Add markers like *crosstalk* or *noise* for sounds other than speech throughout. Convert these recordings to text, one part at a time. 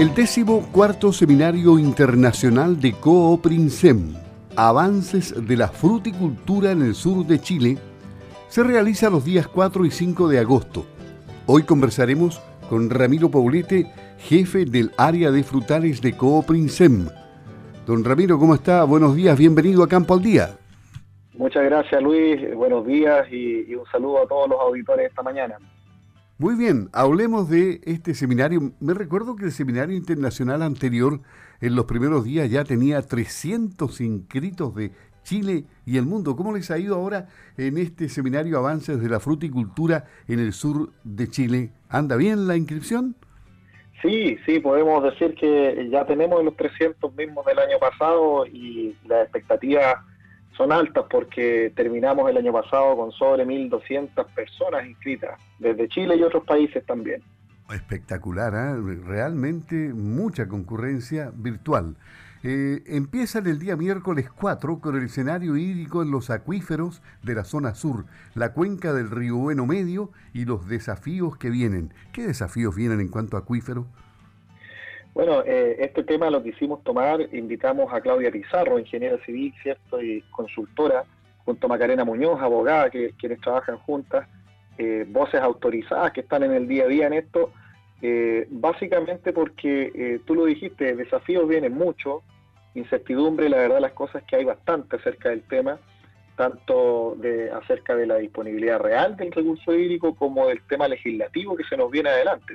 El décimo cuarto Seminario Internacional de Cooprinsem, Avances de la Fruticultura en el Sur de Chile, se realiza los días 4 y 5 de agosto. Hoy conversaremos con Ramiro Paulete, jefe del área de frutales de Cooprinsem. Don Ramiro, ¿cómo está? Buenos días, bienvenido a Campo al Día. Muchas gracias Luis, buenos días y, y un saludo a todos los auditores esta mañana. Muy bien, hablemos de este seminario. Me recuerdo que el seminario internacional anterior, en los primeros días, ya tenía 300 inscritos de Chile y el mundo. ¿Cómo les ha ido ahora en este seminario Avances de la Fruticultura en el sur de Chile? ¿Anda bien la inscripción? Sí, sí, podemos decir que ya tenemos los 300 mismos del año pasado y las expectativas son altas porque terminamos el año pasado con sobre 1.200 personas inscritas, desde Chile y otros países también. Espectacular, ¿eh? realmente mucha concurrencia virtual. Eh, empiezan el día miércoles 4 con el escenario hídrico en los acuíferos de la zona sur, la cuenca del río Bueno Medio y los desafíos que vienen. ¿Qué desafíos vienen en cuanto a acuíferos? Bueno, eh, este tema lo quisimos tomar, invitamos a Claudia Pizarro, ingeniera civil, ¿cierto? Y consultora, junto a Macarena Muñoz, abogada, que, quienes trabajan juntas, eh, voces autorizadas que están en el día a día en esto, eh, básicamente porque tú lo dijiste, desafíos vienen mucho, incertidumbre, la verdad las cosas que hay bastante acerca del tema, tanto de, acerca de la disponibilidad real del recurso hídrico como del tema legislativo que se nos viene adelante.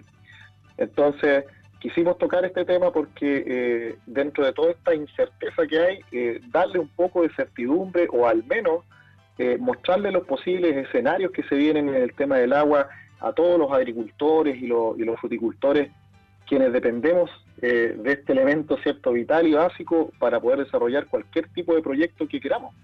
Entonces, quisimos tocar este tema porque eh, dentro de toda esta incerteza que hay, eh, darle un poco de certidumbre o al menos eh, mostrarle los posibles escenarios que se vienen en el tema del agua a todos los agricultores y, los, fruticultores quienes dependemos de este elemento cierto vital y básico para poder desarrollar cualquier tipo de proyecto que queramos.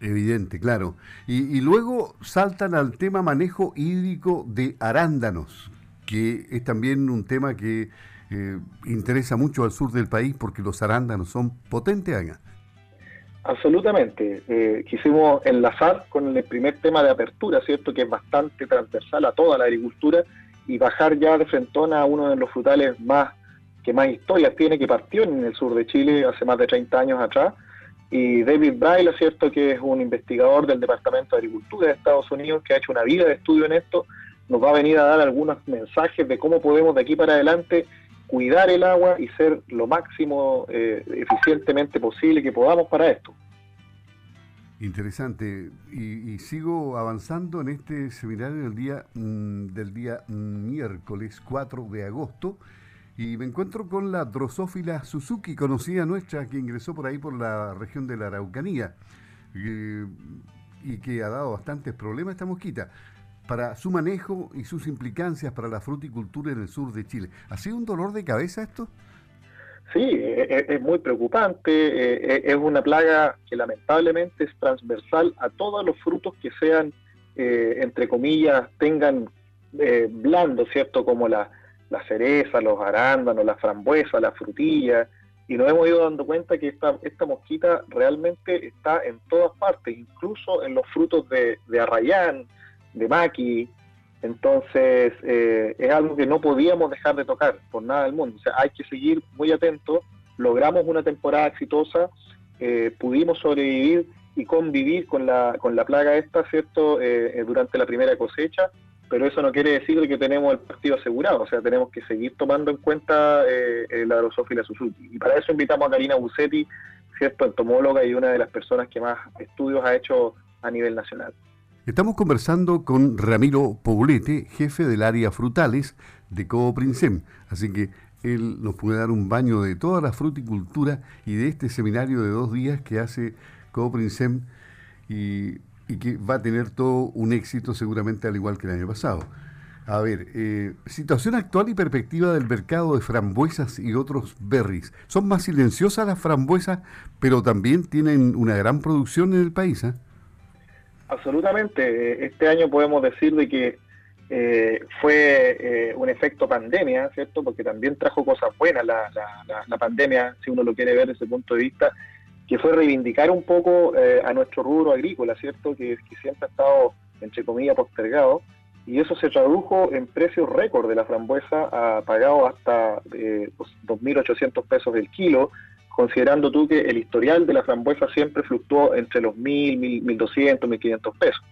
Evidente, claro. Y, y, luego saltan al tema manejo hídrico de arándanos, que es también un tema que eh, interesa mucho al sur del país porque los arándanos son potentes acá. Absolutamente. Eh, quisimos enlazar con el primer tema de apertura, ¿cierto? Que es bastante transversal a toda la agricultura y bajar ya de frentón a uno de los frutales más que más historias tiene, que partió en el sur de Chile hace más de 30 años atrás. Y David Braille, ¿cierto? Que es un investigador del Departamento de Agricultura de Estados Unidos que ha hecho una vida de estudio en esto nos va a venir a dar algunos mensajes de cómo podemos de aquí para adelante cuidar el agua y ser lo máximo eh, eficientemente posible que podamos para esto. Interesante. Y, sigo avanzando en este seminario del día, mm, del día miércoles 4 de agosto y me encuentro con la drosófila Suzuki, conocida nuestra, que ingresó por ahí por la región de la Araucanía eh, y que ha dado bastantes problemas esta mosquita para su manejo y sus implicancias para la fruticultura en el sur de Chile. ¿Ha sido un dolor de cabeza esto? Sí, e, e, es, muy preocupante. E, es una plaga que lamentablemente es transversal a todos los frutos que sean, eh, entre comillas, tengan eh, blando, ¿cierto? Como la, cereza, los arándanos, la frambuesa, la frutilla. Y nos hemos ido dando cuenta que esta, esta mosquita realmente está en todas partes, incluso en los frutos de, de arrayán, de maqui. Entonces, eh, es algo que no podíamos dejar de tocar por nada del mundo. O sea, hay que seguir muy atentos. Logramos una temporada exitosa, eh, pudimos sobrevivir y convivir con la, con la plaga esta, ¿cierto?, eh, durante la primera cosecha, pero eso no quiere decir que tenemos el partido asegurado, o sea, tenemos que seguir tomando en cuenta la drosófila Suzuki. Y para eso invitamos a Karina Busetti, ¿cierto?, entomóloga y una de las personas que más estudios ha hecho a nivel nacional. Estamos conversando con Ramiro Poblete, jefe del área frutales de Cooprinsem. Así que él nos puede dar un baño de toda la fruticultura y de este seminario de dos días que hace Cooprinsem y, y que va a tener todo un éxito seguramente al igual que el año pasado. A ver, eh, situación actual y perspectiva del mercado de frambuesas y otros berries. Son más silenciosas las frambuesas, pero también tienen una gran producción en el país. ¿eh? Absolutamente. Este año podemos decir de que eh, fue eh, un efecto pandemia, ¿cierto? Porque también trajo cosas buenas la, la, pandemia, si uno lo quiere ver desde ese punto de vista, que fue reivindicar un poco eh, a nuestro rubro agrícola, ¿cierto? Que, siempre ha estado, entre comillas, postergado. y eso se tradujo en precios récord de la frambuesa, pagado hasta eh, 2.800 pues, pesos el kilo, considerando tú que el historial de la frambuesa siempre fluctuó entre los 1.000, 1.200, 1.500 pesos.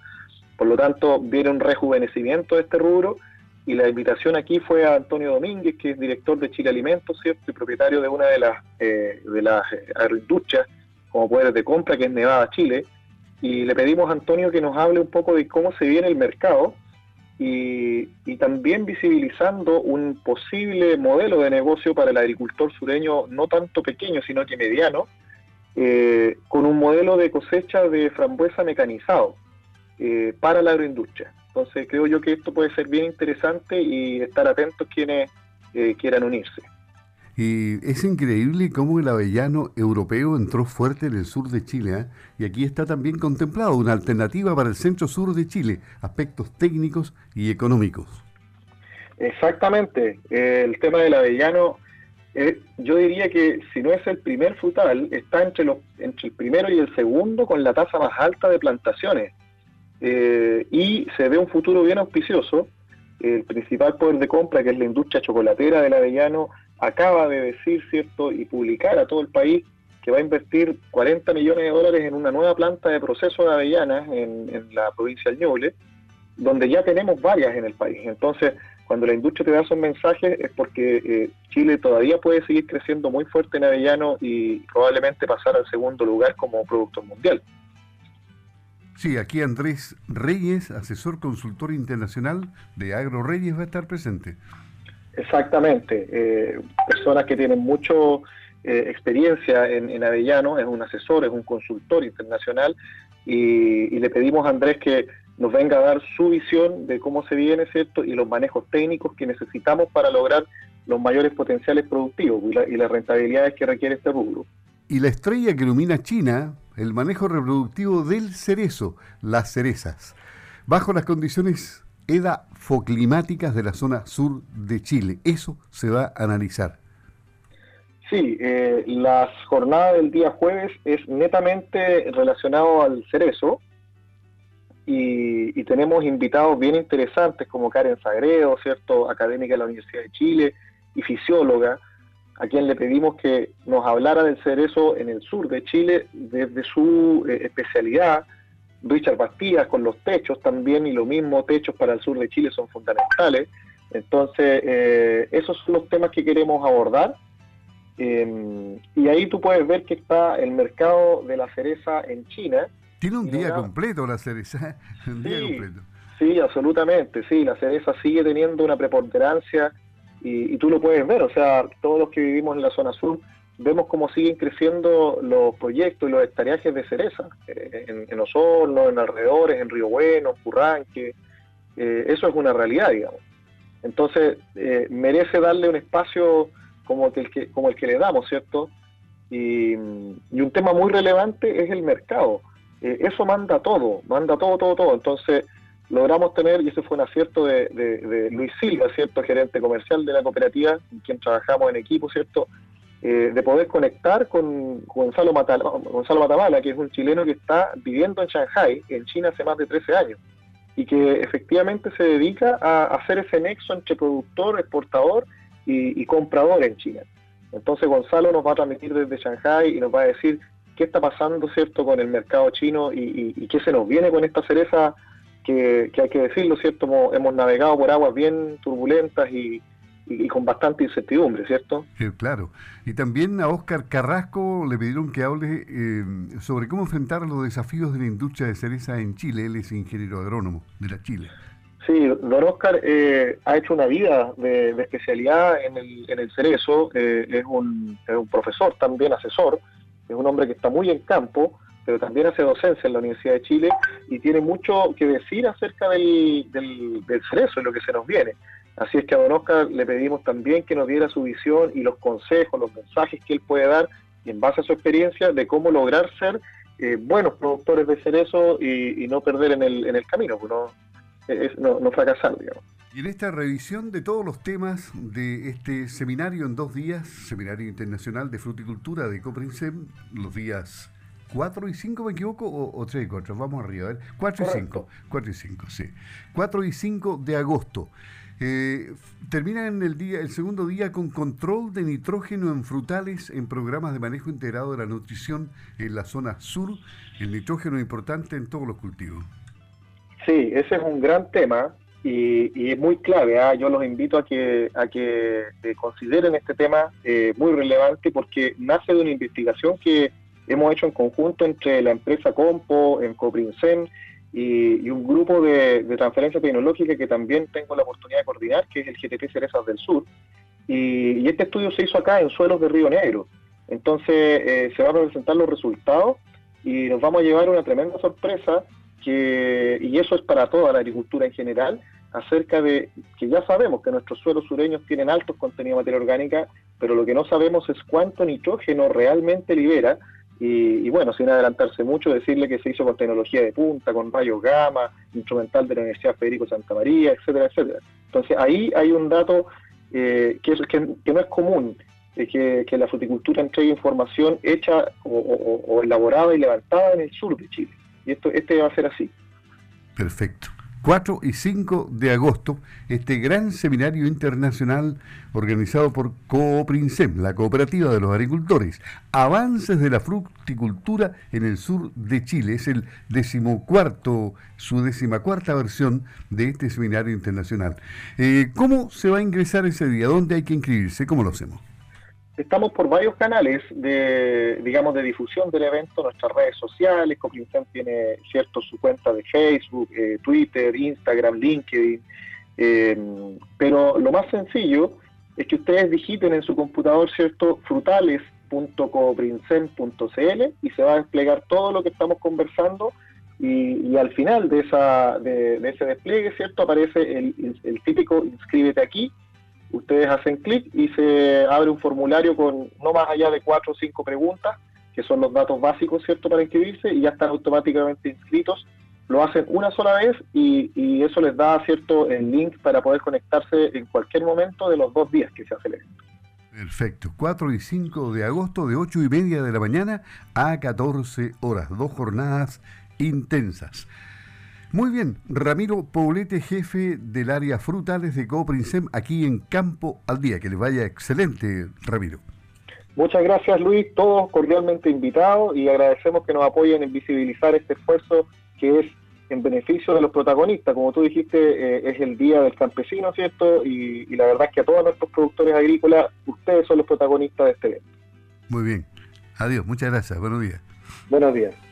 Por lo tanto, viene un rejuvenecimiento de este rubro y la invitación aquí fue a Antonio Domínguez, que es director de Chile Alimentos, ¿cierto? y propietario de una de las, eh, de las eh, agroindustrias como poderes de compra, que es Nevada, Chile, y le pedimos a Antonio que nos hable un poco de cómo se viene el mercado y, también visibilizando un posible modelo de negocio para el agricultor sureño, no tanto pequeño, sino que mediano, eh, con un modelo de cosecha de frambuesa mecanizado eh, para la agroindustria. Entonces creo yo que esto puede ser bien interesante y estar atentos quienes eh, quieran unirse. Y es increíble cómo el avellano europeo entró fuerte en el sur de Chile. ¿eh? Y aquí está también contemplado una alternativa para el centro sur de Chile, aspectos técnicos y económicos. Exactamente. el tema del avellano, eh, yo diría que si no es el primer frutal, está entre, los, entre el primero y el segundo con la tasa más alta de plantaciones. Eh, y se ve un futuro bien auspicioso. El principal poder de compra, que es la industria chocolatera del avellano, acaba de decir, ¿cierto?, y publicar a todo el país que va a invertir 40 millones de dólares en una nueva planta de proceso de avellanas en, la provincia del Ñuble, donde ya tenemos varias en el país. Entonces, cuando la industria te da esos mensajes es porque eh, Chile todavía puede seguir creciendo muy fuerte en avellano y probablemente pasar al segundo lugar como productor mundial. Sí, aquí Andrés Reyes, asesor consultor internacional de Agro Reyes, va a estar presente. Exactamente, eh, personas que tienen mucho eh, experiencia en, Avellano, es un asesor, es un consultor internacional y, le pedimos a Andrés que nos venga a dar su visión de cómo se viene, ¿cierto? Y los manejos técnicos que necesitamos para lograr los mayores potenciales productivos y, las rentabilidades que requiere este rubro. Y la estrella que ilumina China, el manejo reproductivo del cerezo, las cerezas, bajo las condiciones edafoclimáticas de la zona sur de Chile. Eso se va a analizar. Sí, eh, la jornada del día jueves es netamente relacionado al cerezo y, tenemos invitados bien interesantes como Karen Sagredo, ¿cierto? académica de la Universidad de Chile y fisióloga, a quien le pedimos que nos hablara del cerezo en el sur de Chile desde su eh, especialidad, Richard Bastías con los techos también y lo mismo, techos para el sur de Chile son fundamentales. Entonces, eh, esos son los temas que queremos abordar. Eh, y ahí tú puedes ver que está el mercado de la cereza en China. Tiene un día completo la cereza, *laughs* un día completo. Sí, absolutamente, sí, la cereza sigue teniendo una preponderancia y, y, tú lo puedes ver, o sea, todos los que vivimos en la zona sur vemos cómo siguen creciendo los proyectos y los hectareajes de cereza eh, en, en, Osorno, en alrededores, en Río Bueno, en Purranque. Eh, eso es una realidad, digamos. Entonces, eh, merece darle un espacio como, el que, como el que le damos, ¿cierto? Y, un tema muy relevante es el mercado. eso manda todo, manda todo, todo, todo. Entonces, logramos tener, y ese fue un acierto de, de Luis Silva, ¿cierto? Gerente comercial de la cooperativa, con quien trabajamos en equipo, ¿cierto? Eh, de poder conectar con Gonzalo, Gonzalo Matamala, que es un chileno que está viviendo en Shanghai, en China, hace más de 13 años, y que efectivamente se dedica a hacer ese nexo entre productor, exportador y, comprador en China. Entonces Gonzalo nos va a transmitir desde Shanghai y nos va a decir qué está pasando, ¿cierto?, con el mercado chino y, qué se nos viene con esta cereza que, hay que decirlo, ¿cierto? hemos navegado por aguas bien turbulentas y, y, con bastante incertidumbre, ¿cierto? claro. Y también a Óscar Carrasco le pidieron que hable eh, sobre cómo enfrentar los desafíos de la industria de cereza en Chile. Él es ingeniero agrónomo de la Chile. Sí, don Óscar eh, ha hecho una vida de, especialidad en el, en el cerezo, eh, es, un, es, un, profesor también, asesor, es un hombre que está muy en campo, pero también hace docencia en la Universidad de Chile y tiene mucho que decir acerca del, del, del cerezo y lo que se nos viene. Así es que a Don Oscar le pedimos también que nos diera su visión y los consejos, los mensajes que él puede dar en base a su experiencia de cómo lograr ser eh, buenos productores de cerezo y, y, no perder en el, en el camino, pues no, no, fracasar, digamos. Y en esta revisión de todos los temas de este seminario en dos días, Seminario Internacional de Fruticultura de Coprinsem, los días 4 y 5, ¿me equivoco? ¿O, 3 y 4? Vamos arriba, a ver. 4 y 5. 4 y 5, sí. 4 y 5 de agosto. Eh, terminan el, día, el segundo día con control de nitrógeno en frutales en programas de manejo integrado de la nutrición en la zona sur. El nitrógeno es importante en todos los cultivos. Sí, ese es un gran tema y, es muy clave. ¿ah? Yo los invito a que, a que eh, consideren este tema eh, muy relevante porque nace de una investigación que hemos hecho en conjunto entre la empresa Compo, en Coprincen y, un grupo de, transferencia tecnológica que también tengo la oportunidad de coordinar, que es el GTP Cerezas del Sur. Y, este estudio se hizo acá en suelos de Río Negro. Entonces eh, se van a presentar los resultados y nos vamos a llevar una tremenda sorpresa que, y eso es para toda la agricultura en general, acerca de que ya sabemos que nuestros suelos sureños tienen altos contenidos de materia orgánica, pero lo que no sabemos es cuánto nitrógeno realmente libera. Y, bueno, sin adelantarse mucho, decirle que se hizo con tecnología de punta, con rayos gamma, instrumental de la Universidad Federico Santa María, etcétera, etcétera. Entonces ahí hay un dato eh, que, que, no es común, que, que, la fruticultura entregue información hecha o, o elaborada y levantada en el sur de Chile. Y esto este va a ser así. Perfecto. 4 y 5 de agosto, este gran seminario internacional organizado por Cooprinsem, la cooperativa de los agricultores. Avances de la fruticultura en el sur de Chile. Es el decimocuarto, su decimacuarta versión de este seminario internacional. Eh, ¿Cómo se va a ingresar ese día? ¿Dónde hay que inscribirse? ¿Cómo lo hacemos? Estamos por varios canales de, digamos, de difusión del evento, nuestras redes sociales, Coprincen tiene, cierto, su cuenta de Facebook, eh, Twitter, Instagram, LinkedIn, eh, pero lo más sencillo es que ustedes digiten en su computador, cierto, frutales.coprincen.cl y se va a desplegar todo lo que estamos conversando y, al final de, esa, de, ese despliegue, cierto, aparece el típico inscríbete aquí ustedes hacen clic y se abre un formulario con no más allá de cuatro o cinco preguntas, que son los datos básicos, ¿cierto?, para inscribirse y ya están automáticamente inscritos. Lo hacen una sola vez y, eso les da, ¿cierto?, el link para poder conectarse en cualquier momento de los dos días que se hace el evento. Perfecto. 4 y 5 de agosto de 8 y media de la mañana a 14 horas. Dos jornadas intensas. Muy bien, Ramiro Poblete, jefe del área frutales de Cooprinsem, aquí en Campo al Día. Que les vaya excelente, Ramiro. Muchas gracias, Luis. Todos cordialmente invitados y agradecemos que nos apoyen en visibilizar este esfuerzo que es en beneficio de los protagonistas. Como tú dijiste, eh, es el Día del Campesino, ¿cierto? Y, y la verdad es que a todos nuestros productores agrícolas, ustedes son los protagonistas de este evento. Muy bien. Adiós, muchas gracias. Buenos días. Buenos días.